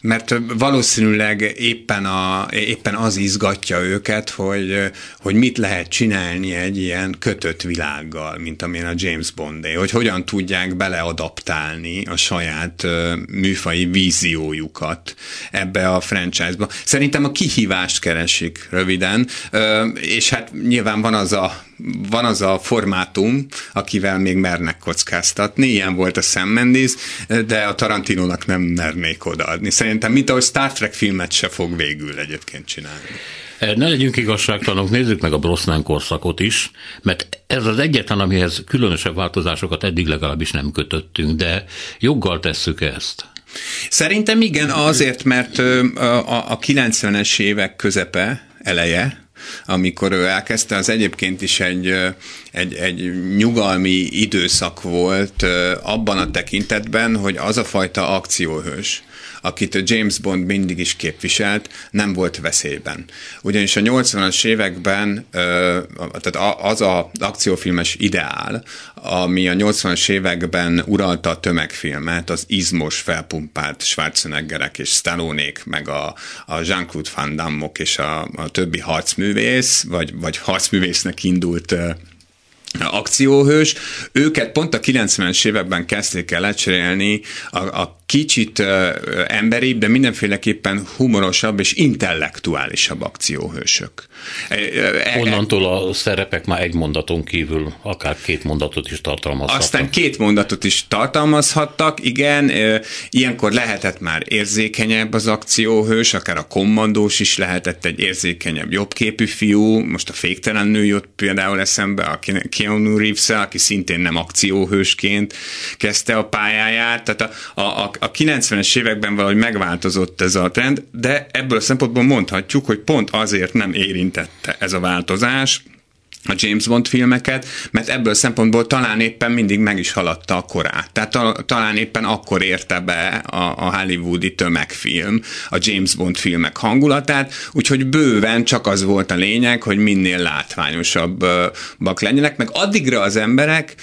S3: mert valószínűleg éppen, a, éppen az izgatja őket, hogy, hogy mit lehet csinálni egy ilyen kötött világgal, mint amilyen a James Bondé, hogy hogyan tudják beleadaptálni a saját műfai víziójukat ebbe a franchise-ba. Szerintem a kihívást keresik röviden, és hát nyilván van az a van az a formátum, akivel még mernek kockáztatni, ilyen volt a Sam Mendes, de a Tarantinónak nem mernék odaadni. Szerintem, mint ahogy Star Trek filmet se fog végül egyébként csinálni.
S2: Eh, ne legyünk igazságtalanok, nézzük meg a Brosnan korszakot is, mert ez az egyetlen, amihez különösebb változásokat eddig legalábbis nem kötöttünk, de joggal tesszük ezt.
S3: Szerintem igen, azért, mert a 90-es évek közepe, eleje, amikor ő elkezdte, az egyébként is egy, egy, egy nyugalmi időszak volt abban a tekintetben, hogy az a fajta akcióhős, akit James Bond mindig is képviselt, nem volt veszélyben. Ugyanis a 80-as években tehát az az akciófilmes ideál, ami a 80-as években uralta a tömegfilmet, az izmos, felpumpált Schwarzeneggerek és Stallonék, meg a, a Jean-Claude Van damme és a, a többi harcművész, vagy, vagy harcművésznek indult akcióhős, őket pont a 90-es években kezdték el lecserélni a, a kicsit emberibb, de mindenféleképpen humorosabb és intellektuálisabb akcióhősök.
S2: E, e, Onnantól a szerepek már egy mondaton kívül akár két mondatot is tartalmazhattak.
S3: Aztán két mondatot is tartalmazhattak, igen, ilyenkor lehetett már érzékenyebb az akcióhős, akár a kommandós is lehetett egy érzékenyebb, jobbképű fiú, most a féktelen nő jött például eszembe, a Keanu reeves aki szintén nem akcióhősként kezdte a pályáját, tehát a, a, a 90-es években valahogy megváltozott ez a trend, de ebből a szempontból mondhatjuk, hogy pont azért nem érintette ez a változás, a James Bond filmeket, mert ebből szempontból talán éppen mindig meg is haladta a korát. Tehát ta, talán éppen akkor érte be a, a hollywoodi tömegfilm, a James Bond filmek hangulatát, úgyhogy bőven csak az volt a lényeg, hogy minél látványosabbak legyenek, meg addigra az emberek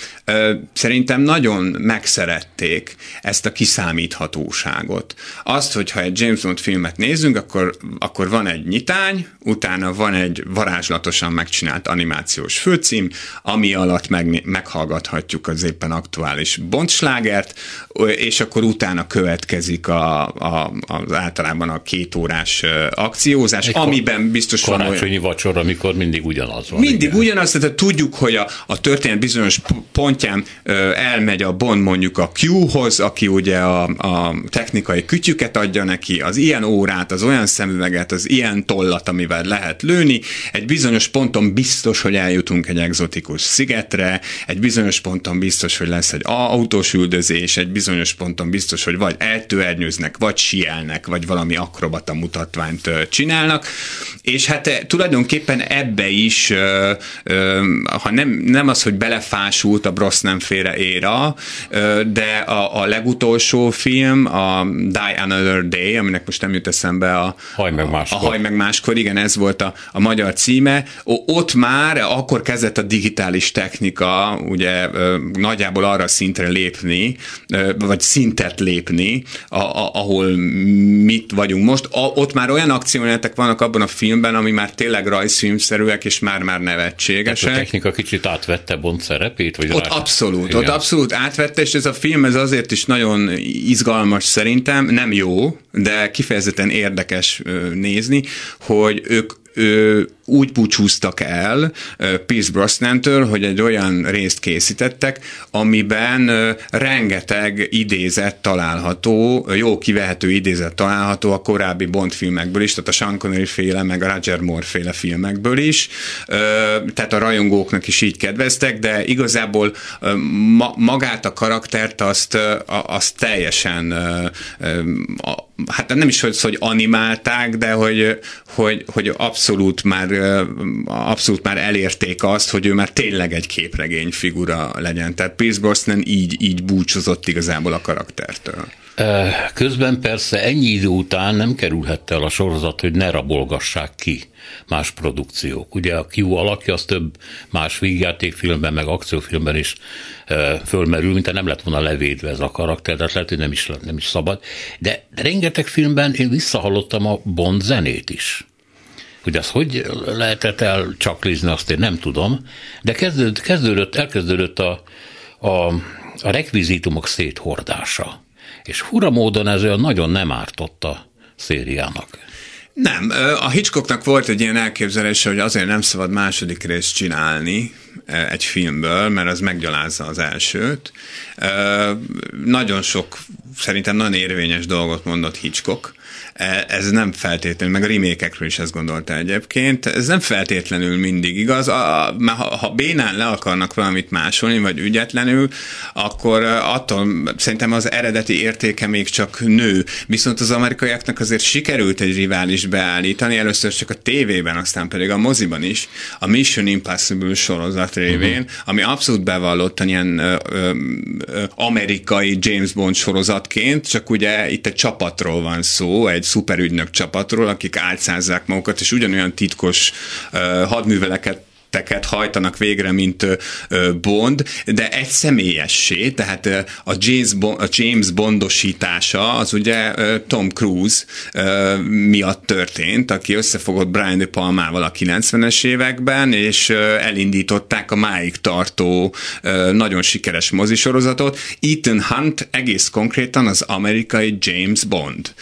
S3: szerintem nagyon megszerették ezt a kiszámíthatóságot. Azt, hogyha egy James Bond filmet nézünk, akkor, akkor van egy nyitány, utána van egy varázslatosan megcsinált animáció animációs főcím, ami alatt meg, meghallgathatjuk az éppen aktuális bontslágert, és akkor utána következik a, a, az általában a két órás akciózás, Egy amiben biztos
S2: van olyan... vacsora, amikor mindig ugyanaz van.
S3: Mindig igen. ugyanaz, tehát tudjuk, hogy a, a történet bizonyos pontján elmegy a Bond mondjuk a Q-hoz, aki ugye a, a technikai kütyüket adja neki, az ilyen órát, az olyan szemüveget, az ilyen tollat, amivel lehet lőni. Egy bizonyos ponton biztos, hogy eljutunk egy egzotikus szigetre, egy bizonyos ponton biztos, hogy lesz egy autós üldözés, egy bizonyos ponton biztos, hogy vagy eltőernyőznek, vagy sielnek, vagy valami akrobata mutatványt csinálnak, és hát tulajdonképpen ebbe is, ha nem, nem az, hogy belefásult a Brosnan féle éra, de a, a legutolsó film, a Die Another Day, aminek most nem jut eszembe a
S2: Haj meg máskor.
S3: A Haj meg máskor, igen, ez volt a, a magyar címe. Ott már akkor kezdett a digitális technika ugye nagyjából arra szintre lépni, vagy szintet lépni, ahol mit vagyunk most. ott már olyan akciójelenetek vannak abban a filmben, ami már tényleg rajzfilmszerűek, és már-már nevetségesek.
S2: Tehát a technika kicsit átvette Bond szerepét? Vagy
S3: ott. Abszolút, Igen. ott abszolút átvette, és ez a film ez azért is nagyon izgalmas szerintem, nem jó, de kifejezetten érdekes nézni, hogy ők ő, úgy búcsúztak el Pierce Brosnan-től, hogy egy olyan részt készítettek, amiben rengeteg idézet található, jó kivehető idézet található a korábbi Bond filmekből is, tehát a Sean Connery féle, meg a Roger Moore féle filmekből is, tehát a rajongóknak is így kedveztek, de igazából magát a karaktert azt, azt teljesen hát nem is, hogy, hogy animálták, de hogy, hogy, hogy abszolút már abszolút már elérték azt, hogy ő már tényleg egy képregény figura legyen. Tehát Pierce Brosnan így, így búcsúzott igazából a karaktertől.
S2: Közben persze ennyi idő után nem kerülhette el a sorozat, hogy ne rabolgassák ki más produkciók. Ugye a Q alakja az több más vígjátékfilmben, meg akciófilmben is fölmerül, mint nem lett volna levédve ez a karakter, tehát lehet, hogy nem is, nem is szabad. De, de rengeteg filmben én visszahallottam a Bond zenét is. Hogy az hogy lehetett elcsaklizni, azt én nem tudom, de kezdődött, kezdődött elkezdődött a, a, a rekvizitumok széthordása. És fura módon ez olyan nagyon nem ártott a szériának.
S3: Nem, a Hitchcocknak volt egy ilyen elképzelése, hogy azért nem szabad második részt csinálni egy filmből, mert az meggyalázza az elsőt. Nagyon sok, szerintem nagyon érvényes dolgot mondott Hitchcock, ez nem feltétlenül, meg a remékekről is ezt gondolta egyébként, ez nem feltétlenül mindig igaz, a, mert ha, ha bénán le akarnak valamit másolni, vagy ügyetlenül, akkor attól szerintem az eredeti értéke még csak nő. Viszont az amerikaiaknak azért sikerült egy rivális beállítani, először csak a tévében, aztán pedig a moziban is, a Mission Impossible sorozat révén, uh-huh. ami abszolút bevallottan ilyen ö, ö, ö, amerikai James Bond sorozatként, csak ugye itt egy csapatról van szó, egy szuperügynök csapatról, akik álcázzák magukat, és ugyanolyan titkos uh, hadműveleket tetteket hajtanak végre, mint Bond, de egy személyessé, tehát a James, Bond, a James Bondosítása az ugye Tom Cruise miatt történt, aki összefogott Brian De Palmával a 90-es években, és elindították a máig tartó nagyon sikeres mozisorozatot. Ethan Hunt egész konkrétan az amerikai James Bond.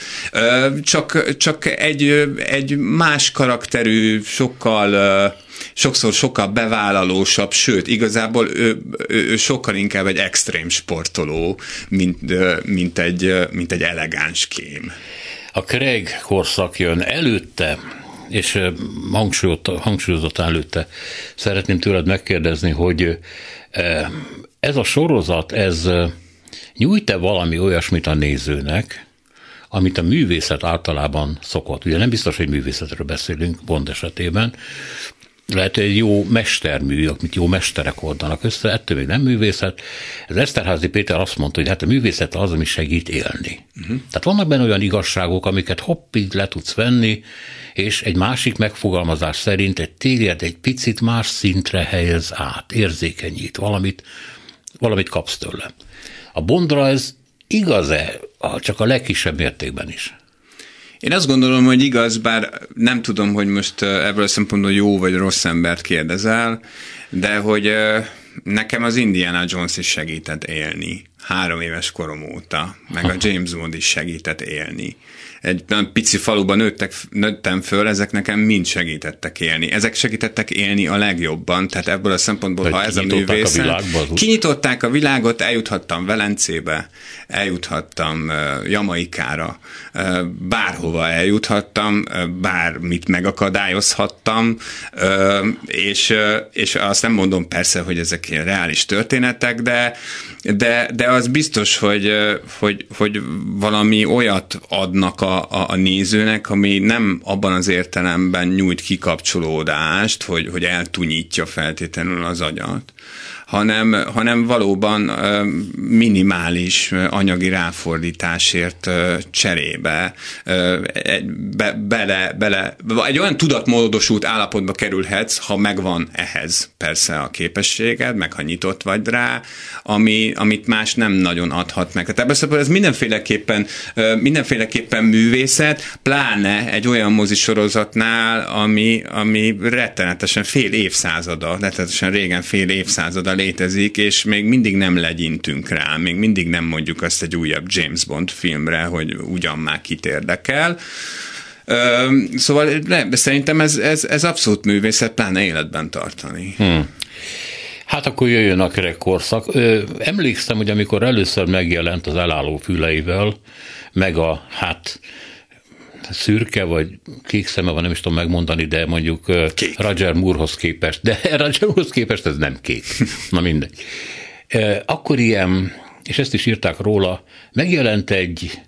S3: Csak, csak egy, egy más karakterű, sokkal sokszor sokkal bevállalósabb, sőt, igazából ő, ő, ő sokkal inkább egy extrém sportoló, mint, mint, egy, mint egy elegáns kém.
S2: A Craig korszak jön előtte, és hangsúlyozott előtte szeretném tőled megkérdezni, hogy ez a sorozat, ez nyújt-e valami olyasmit a nézőnek, amit a művészet általában szokott. Ugye nem biztos, hogy művészetről beszélünk Bond esetében, lehet, hogy egy jó mestermű, amit jó mesterek oldanak össze, ettől még nem művészet. Ez Eszterházi Péter azt mondta, hogy hát a művészet az, ami segít élni. Uh-huh. Tehát vannak benne olyan igazságok, amiket hopp, így le tudsz venni, és egy másik megfogalmazás szerint egy téged egy picit más szintre helyez át, érzékenyít, valamit, valamit kapsz tőle. A Bondra ez igaz-e, csak a legkisebb mértékben is?
S3: Én azt gondolom, hogy igaz, bár nem tudom, hogy most ebből a szempontból jó vagy rossz embert kérdezel, de hogy nekem az Indiana Jones is segített élni. Három éves korom óta, meg a James Bond is segített élni egy nagyon pici faluban nőttek, nőttem föl, ezek nekem mind segítettek élni. Ezek segítettek élni a legjobban, tehát ebből a szempontból, Vagy ha ez a művész. Kinyitották a világot, eljuthattam Velencébe, eljuthattam uh, Jamaikára, uh, bárhova eljuthattam, uh, bármit megakadályozhattam, uh, és, uh, és azt nem mondom persze, hogy ezek ilyen reális történetek, de, de, de az biztos, hogy, hogy, hogy valami olyat adnak a a, a nézőnek, ami nem abban az értelemben nyújt kikapcsolódást, hogy, hogy eltunyítja feltétlenül az agyat, hanem, hanem valóban minimális anyagi ráfordításért cserébe be, bele, bele, egy olyan tudatmódosult állapotba kerülhetsz, ha megvan ehhez persze a képességed, meg ha nyitott vagy rá, ami, amit más nem nagyon adhat meg. Tehát ebben ez mindenféleképpen, mindenféleképpen művészet, pláne egy olyan mozisorozatnál, ami, ami rettenetesen fél évszázada, rettenetesen régen fél évszázada létezik, és még mindig nem legyintünk rá, még mindig nem mondjuk azt egy újabb James Bond filmre, hogy ugyan már kit érdekel. Szóval de szerintem ez, ez, ez abszolút művészet, pláne életben tartani. Hmm.
S2: Hát akkor jöjjön a kerek korszak. Emlékszem, hogy amikor először megjelent az elálló füleivel, meg a hát szürke vagy kék szeme van, nem is tudom megmondani, de mondjuk kék. Roger Moorehoz képest, de Roger Moorehoz képest ez nem kék. Na mindegy. Akkor ilyen, és ezt is írták róla, megjelent egy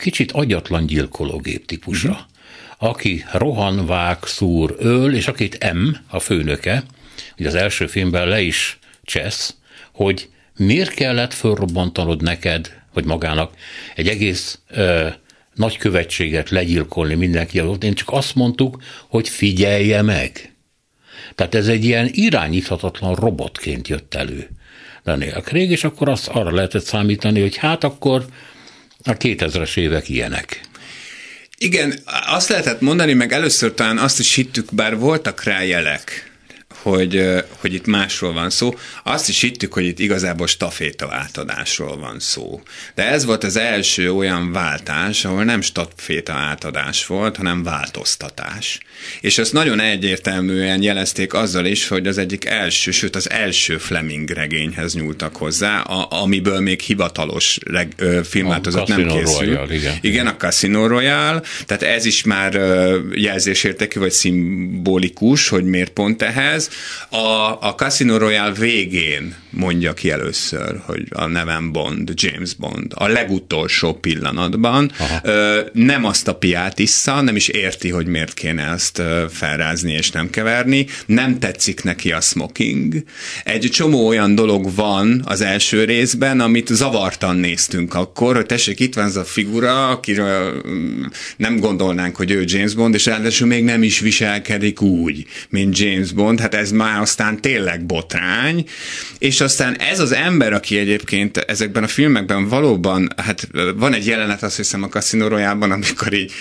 S2: kicsit agyatlan gyilkológép típusra, uh-huh. aki rohan, vág, szúr, öl, és akit M, a főnöke, hogy az első filmben le is csesz, hogy miért kellett fölrobbantanod neked, hogy magának egy egész ö, nagykövetséget legyilkolni mindenki előtt. Én csak azt mondtuk, hogy figyelje meg. Tehát ez egy ilyen irányíthatatlan robotként jött elő Daniel Craig, és akkor azt arra lehetett számítani, hogy hát akkor a 2000-es évek ilyenek.
S3: Igen, azt lehetett mondani, meg először talán azt is hittük, bár voltak rá jelek, hogy, hogy itt másról van szó. Azt is hittük, hogy itt igazából staféta átadásról van szó. De ez volt az első olyan váltás, ahol nem staféta átadás volt, hanem változtatás. És ezt nagyon egyértelműen jelezték azzal is, hogy az egyik első, sőt az első Fleming regényhez nyúltak hozzá, a, amiből még hivatalos reg, ö, filmváltozat nem készül. Royale, igen. igen, a Casino Royale, tehát ez is már jelzésértékű, vagy szimbolikus, hogy miért pont ehhez. A, a Casino Royale végén mondja ki először, hogy a nevem Bond, James Bond, a legutolsó pillanatban. Aha. Nem azt a piát issza, nem is érti, hogy miért kéne ezt felrázni és nem keverni. Nem tetszik neki a smoking. Egy csomó olyan dolog van az első részben, amit zavartan néztünk akkor, hogy tessék, itt van ez a figura, akiről mm, nem gondolnánk, hogy ő James Bond, és ráadásul még nem is viselkedik úgy, mint James Bond. Hát ez már aztán tényleg botrány, és aztán ez az ember, aki egyébként ezekben a filmekben valóban, hát van egy jelenet, azt hiszem a Casino amikor így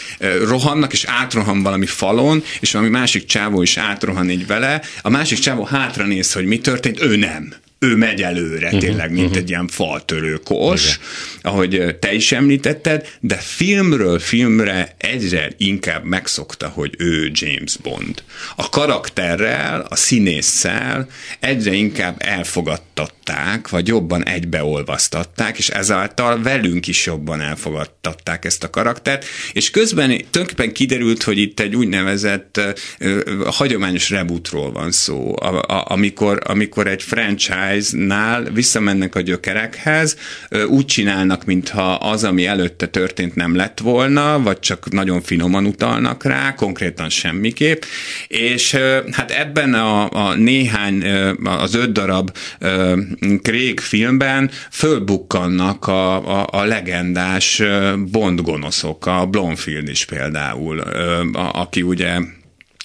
S3: rohannak, és átrohan valami falon, és valami másik csávó is átrohan így vele, a másik csávó hátra néz, hogy mi történt, ő nem ő megy előre, uh-huh, tényleg, mint uh-huh. egy ilyen faltörő kos, Igen. ahogy te is említetted, de filmről filmre egyre inkább megszokta, hogy ő James Bond. A karakterrel, a színésszel egyre inkább elfogadtatták, vagy jobban egybeolvasztatták, és ezáltal velünk is jobban elfogadtatták ezt a karaktert, és közben tulajdonképpen kiderült, hogy itt egy úgynevezett uh, hagyományos rebootról van szó, a, a, amikor, amikor egy franchise Enterprise-nál visszamennek a gyökerekhez, úgy csinálnak, mintha az, ami előtte történt nem lett volna, vagy csak nagyon finoman utalnak rá, konkrétan semmiképp, és hát ebben a, a néhány, az öt darab Craig filmben fölbukkannak a, a, a legendás Bond gonoszok, a Blomfield is például, aki ugye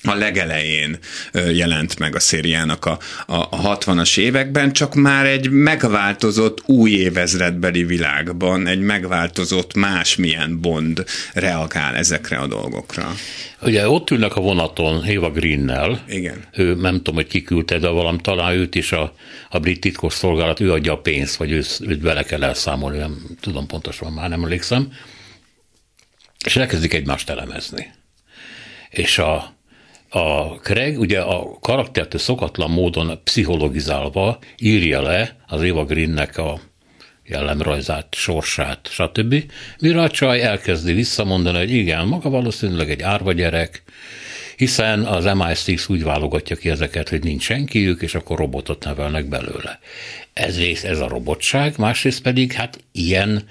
S3: a legelején jelent meg a szériának a, a, a 60-as években, csak már egy megváltozott új évezredbeli világban, egy megváltozott másmilyen Bond reagál ezekre a dolgokra.
S2: Ugye ott ülnek a vonaton Eva Greennel.
S3: Igen.
S2: Ő nem tudom, hogy kiküldte, de valam talán őt is a, a brit titkos szolgálat, ő adja a pénzt, vagy ő, őt vele kell elszámolni, nem tudom pontosan, már nem emlékszem. És elkezdik egymást elemezni. És a, a Craig ugye a karaktertől szokatlan módon pszichologizálva írja le az Eva Greennek a jellemrajzát, sorsát, stb. Mire a csaj elkezdi visszamondani, hogy igen, maga valószínűleg egy árva gyerek, hiszen az MI6 úgy válogatja ki ezeket, hogy nincs senkiük, és akkor robotot nevelnek belőle. Ez rész, ez a robotság, másrészt pedig hát ilyen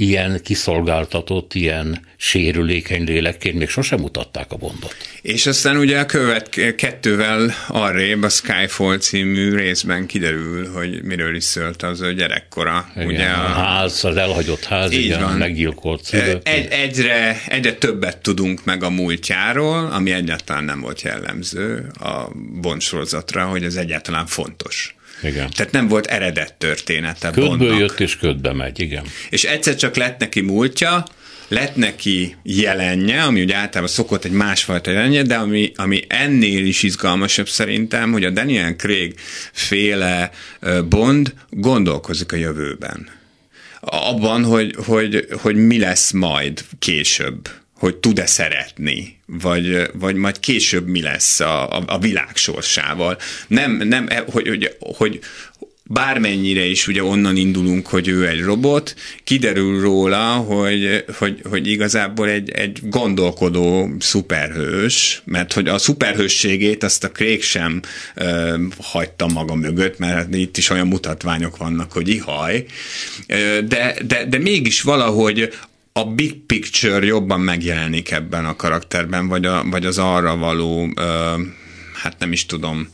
S2: ilyen kiszolgáltatott, ilyen sérülékeny lélekként még sosem mutatták a Bondot.
S3: És aztán ugye a követ kettővel arrébb a Skyfall című részben kiderül, hogy miről is szólt az a gyerekkora.
S2: Igen, ugye a, a ház, az elhagyott ház, így igen, van. meggyilkolt szülők.
S3: Egy, egyre, egyre többet tudunk meg a múltjáról, ami egyáltalán nem volt jellemző a Bond sorozatra, hogy ez egyáltalán fontos.
S2: Igen.
S3: Tehát nem volt eredet története
S2: Ködből Bondnak. jött és ködbe megy, igen.
S3: És egyszer csak lett neki múltja, lett neki jelenje, ami ugye általában szokott egy másfajta jelenje, de ami, ami ennél is izgalmasabb szerintem, hogy a Daniel Craig féle Bond gondolkozik a jövőben. Abban, hogy, hogy, hogy mi lesz majd később hogy tud-e szeretni, vagy, vagy majd később mi lesz a, a, a világ sorsával. Nem, nem hogy, hogy, hogy bármennyire is ugye onnan indulunk, hogy ő egy robot, kiderül róla, hogy, hogy, hogy igazából egy, egy gondolkodó szuperhős, mert hogy a szuperhősségét azt a Craig sem ö, hagyta maga mögött, mert itt is olyan mutatványok vannak, hogy ihaj, de, de, de mégis valahogy a big picture jobban megjelenik ebben a karakterben, vagy, a, vagy az arra való, ö, hát nem is tudom,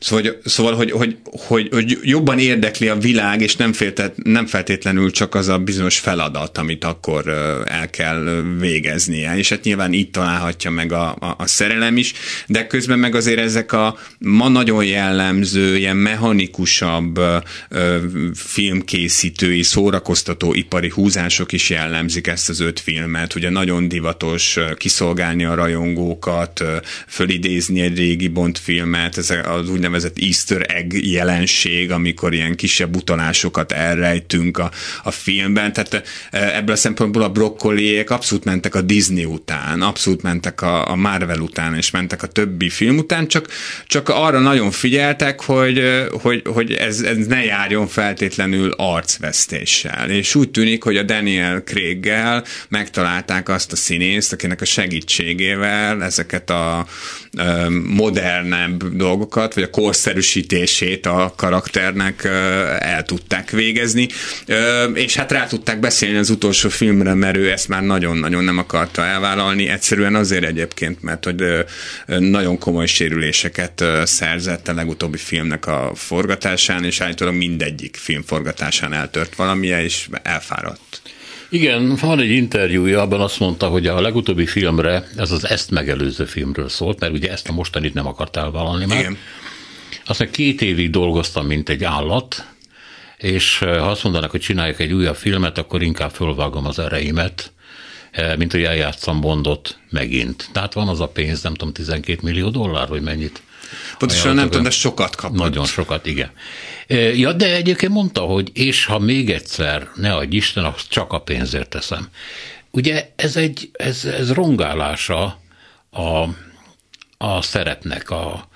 S3: Szóval, hogy, szóval hogy, hogy, hogy, hogy jobban érdekli a világ, és nem, féltet, nem feltétlenül csak az a bizonyos feladat, amit akkor el kell végeznie. És hát nyilván itt találhatja meg a, a, a szerelem is, de közben meg azért ezek a ma nagyon jellemző, ilyen mechanikusabb ö, filmkészítői, szórakoztató ipari húzások is jellemzik ezt az öt filmet. Ugye nagyon divatos kiszolgálni a rajongókat, fölidézni egy régi Bond filmet, ez az úgynevezett úgynevezett easter egg jelenség, amikor ilyen kisebb utalásokat elrejtünk a, a filmben. Tehát e, ebből a szempontból a brokkoliék abszolút mentek a Disney után, abszolút mentek a, a Marvel után, és mentek a többi film után, csak, csak arra nagyon figyeltek, hogy, hogy, hogy ez, ez ne járjon feltétlenül arcvesztéssel. És úgy tűnik, hogy a Daniel Craig-gel megtalálták azt a színészt, akinek a segítségével ezeket a modernebb dolgokat, vagy a korszerűsítését a karakternek el tudták végezni, és hát rá tudták beszélni az utolsó filmre, mert ő ezt már nagyon-nagyon nem akarta elvállalni, egyszerűen azért egyébként, mert hogy nagyon komoly sérüléseket szerzett a legutóbbi filmnek a forgatásán, és állítólag mindegyik film forgatásán eltört valamilyen, és elfáradt.
S2: Igen, van egy interjúja, abban azt mondta, hogy a legutóbbi filmre, ez az ezt megelőző filmről szólt, mert ugye ezt a mostanit nem akart elvállalni már. Igen Aztán két évig dolgoztam, mint egy állat, és ha azt mondanak, hogy csinálják egy újabb filmet, akkor inkább fölvágom az ereimet, mint hogy eljátszam Bondot megint. Tehát van az a pénz, nem tudom, 12 millió dollár, vagy mennyit.
S3: Pontosan nem tudom, de sokat kapott.
S2: Nagyon sokat, igen. Ja, de egyébként mondta, hogy és ha még egyszer, ne adj Isten, azt csak a pénzért teszem. Ugye ez egy, ez, ez rongálása a, a szerepnek, a,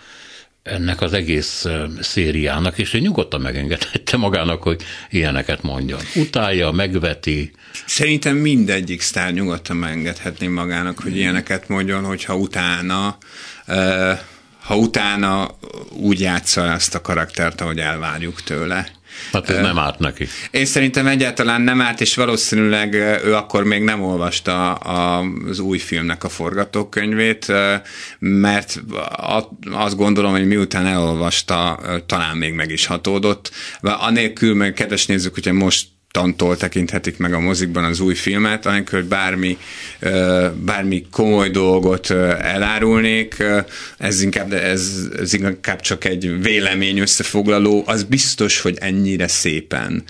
S2: ennek az egész szériának, és ő nyugodtan megengedhette magának, hogy ilyeneket mondjon. Utálja, megveti.
S3: Szerintem mindegyik sztár nyugodtan megengedhetné magának, hogy ilyeneket mondjon, hogyha utána ha utána úgy játsza ezt a karaktert, ahogy elvárjuk tőle.
S2: Hát ez nem árt neki.
S3: Én szerintem egyáltalán nem árt, és valószínűleg ő akkor még nem olvasta az új filmnek a forgatókönyvét, mert azt gondolom, hogy miután elolvasta, talán még meg is hatódott. Anélkül, meg kedves nézzük, hogyha most tantól tekinthetik meg a mozikban az új filmet, anélkül, hogy bármi, bármi komoly dolgot elárulnék, ez inkább, ez, ez inkább csak egy vélemény összefoglaló, az biztos, hogy ennyire szépen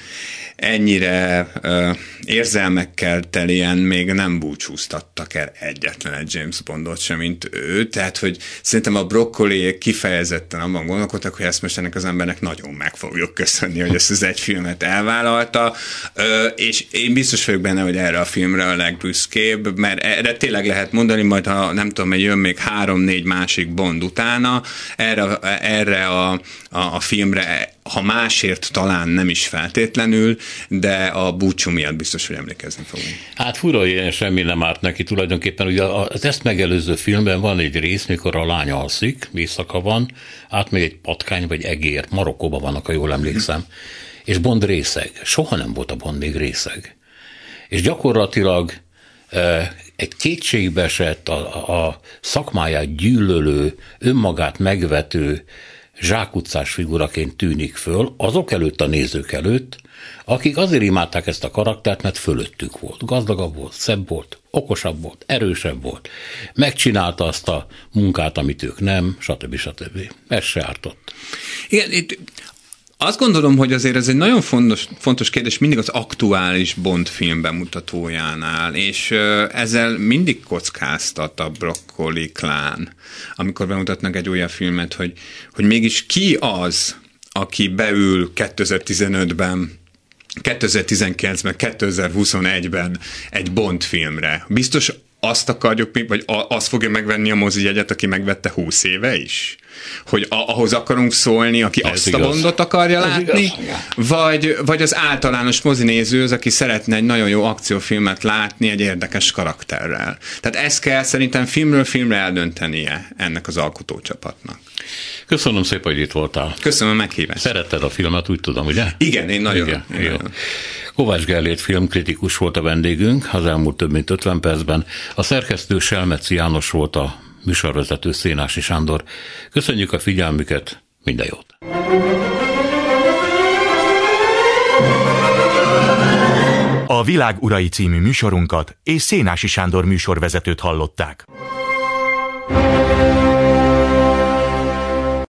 S3: ennyire uh, érzelmekkel telien még nem búcsúztattak el egyetlen egy James Bondot sem, mint ő, tehát hogy szerintem a brokkoli kifejezetten abban gondolkodtak, hogy ezt most ennek az embernek nagyon meg fogjuk köszönni, hogy ezt az egy filmet elvállalta, uh, és én biztos vagyok benne, hogy erre a filmre a legbüszkébb, mert erre tényleg lehet mondani, majd ha nem tudom, hogy jön még három-négy másik Bond utána, erre, erre a, a, a filmre ha másért talán nem is feltétlenül, de a búcsú miatt biztos, hogy emlékezni fogunk.
S2: Hát fura, ilyen semmi nem árt neki tulajdonképpen. Ugye az ezt megelőző filmben van egy rész, mikor a lány alszik, éjszaka van, átmegy egy patkány vagy egér, Marokkóban vannak, ha jól emlékszem, és Bond részeg. Soha nem volt a Bond még részeg. És gyakorlatilag egy kétségbe esett, a, a szakmáját gyűlölő, önmagát megvető, zsákutcás figuraként tűnik föl, azok előtt a nézők előtt, akik azért imádták ezt a karaktert, mert fölöttük volt. Gazdagabb volt, szebb volt, okosabb volt, erősebb volt. Megcsinálta azt a munkát, amit ők nem, stb. stb. Ez se ártott.
S3: Igen, itt azt gondolom, hogy azért ez egy nagyon fontos, fontos kérdés mindig az aktuális Bond film bemutatójánál, és ezzel mindig kockáztat a Broccoli klán, amikor bemutatnak egy olyan filmet, hogy, hogy mégis ki az, aki beül 2015-ben 2019-ben, 2021-ben egy Bond filmre. Biztos azt akarjuk, vagy azt fogja megvenni a mozi jegyet, aki megvette 20 éve is? Hogy ahhoz akarunk szólni, aki Ez azt igaz. a bondot akarja Ez látni, igaz. vagy, vagy az általános mozinéző az, aki szeretne egy nagyon jó akciófilmet látni egy érdekes karakterrel. Tehát ezt kell szerintem filmről filmre eldöntenie ennek az alkotócsapatnak.
S2: Köszönöm szépen, hogy itt voltál.
S3: Köszönöm a meghívást.
S2: Szeretted a filmet, úgy tudom, ugye?
S3: Igen, én nagyon. Igen, én nagyon.
S2: Kovács Gellért filmkritikus volt a vendégünk az elmúlt több mint 50 percben. A szerkesztő Selmeci János volt a műsorvezető Szénási Sándor. Köszönjük a figyelmüket, minden jót!
S1: A Világ Urai című műsorunkat és Szénási Sándor műsorvezetőt hallották.